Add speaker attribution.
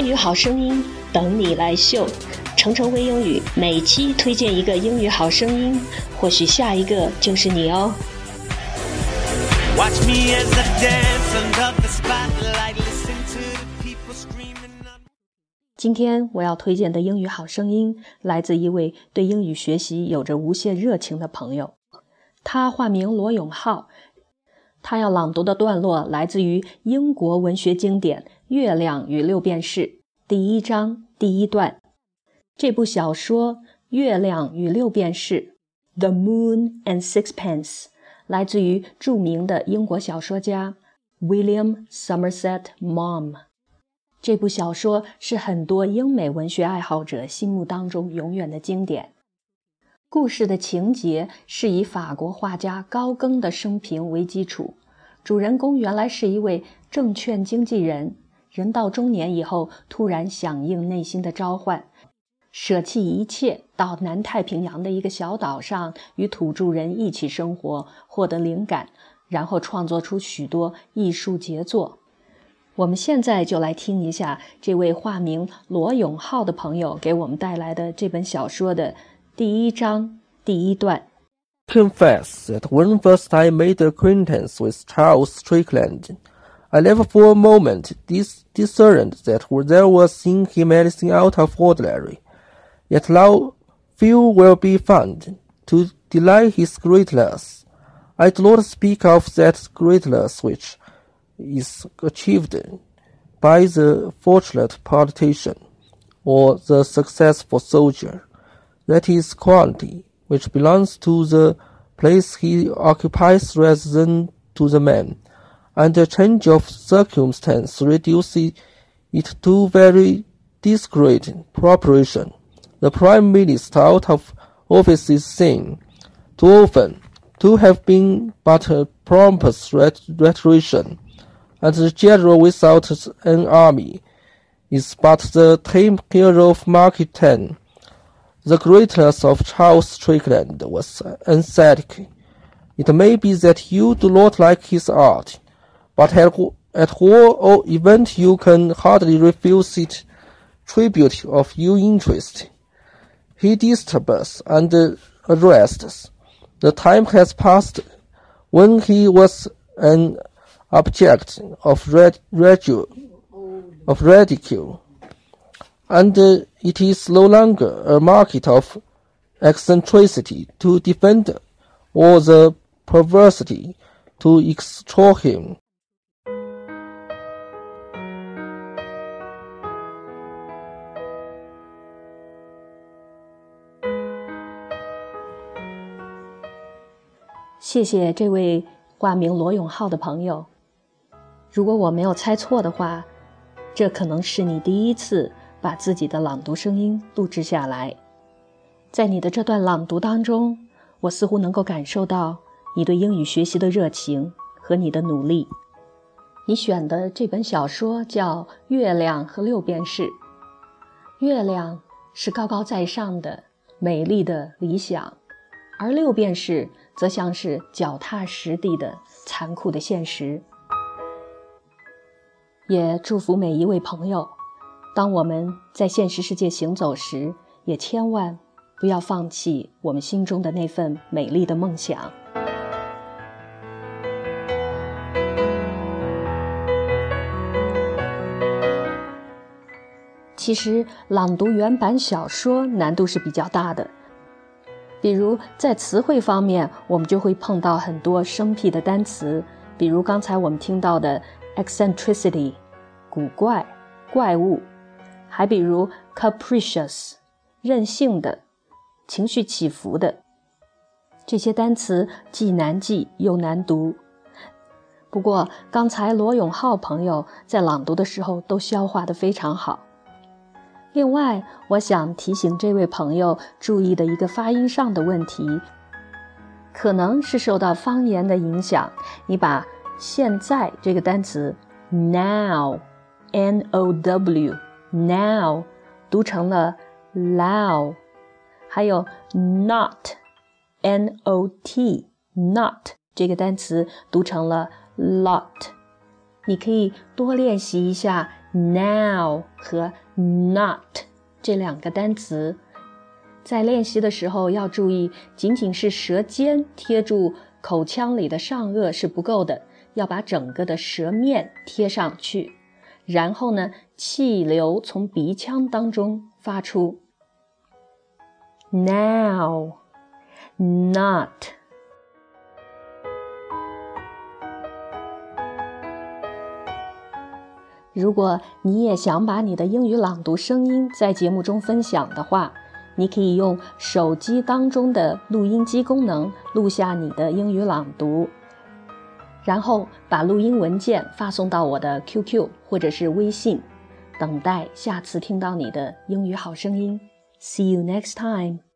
Speaker 1: 英语好声音等你来秀，程程微英语每期推荐一个英语好声音，或许下一个就是你哦。今天我要推荐的英语好声音来自一位对英语学习有着无限热情的朋友，他化名罗永浩。他要朗读的段落来自于英国文学经典《月亮与六便士》第一章第一段。这部小说《月亮与六便士》（The Moon and Sixpence） 来自于著名的英国小说家 William Somerset Maug。这部小说是很多英美文学爱好者心目当中永远的经典。故事的情节是以法国画家高更的生平为基础，主人公原来是一位证券经纪人，人到中年以后突然响应内心的召唤，舍弃一切到南太平洋的一个小岛上与土著人一起生活，获得灵感，然后创作出许多艺术杰作。我们现在就来听一下这位化名罗永浩的朋友给我们带来的这本小说的。第一章第一段。
Speaker 2: Confess that when first I made acquaintance with Charles Strickland, I never for a moment dis discerned that there was in him anything out of ordinary. Yet now few will be found to deny his greatness. I do not speak of that greatness which is achieved by the fortunate politician or the successful soldier that is quality, which belongs to the place he occupies rather than to the man, and a change of circumstance reduces it to very discreet proportion. The prime minister out of office is seen, too often, to have been but a pompous rhetorician, and the general without an army is but the tame hero of market town the greatness of Charles Strickland was aesthetic. It may be that you do not like his art, but at, all event you can hardly refuse it tribute of your interest. He disturbs and arrests. The time has passed when he was an object of, of ridicule and it is no longer a market of eccentricity to defend or the perversity to extort him.
Speaker 1: 谢谢这位化名罗永浩的朋友。如果我没有猜错的话，这可能是你第一次 把自己的朗读声音录制下来，在你的这段朗读当中，我似乎能够感受到你对英语学习的热情和你的努力。你选的这本小说叫《月亮和六便士》，月亮是高高在上的、美丽的理想，而六便士则像是脚踏实地的残酷的现实。也祝福每一位朋友。当我们在现实世界行走时，也千万不要放弃我们心中的那份美丽的梦想。其实，朗读原版小说难度是比较大的，比如在词汇方面，我们就会碰到很多生僻的单词，比如刚才我们听到的 eccentricity，古怪、怪物。还比如 capricious，任性的，情绪起伏的，这些单词既难记又难读。不过刚才罗永浩朋友在朗读的时候都消化的非常好。另外，我想提醒这位朋友注意的一个发音上的问题，可能是受到方言的影响。你把现在这个单词 now，n o w。Now 读成了 lao，还有 not，n o t not 这个单词读成了 lot。你可以多练习一下 now 和 not 这两个单词。在练习的时候要注意，仅仅是舌尖贴住口腔里的上颚是不够的，要把整个的舌面贴上去。然后呢，气流从鼻腔当中发出。Now, not. 如果你也想把你的英语朗读声音在节目中分享的话，你可以用手机当中的录音机功能录下你的英语朗读，然后把录音文件发送到我的 QQ 或者是微信，等待下次听到你的英语好声音。See you next time.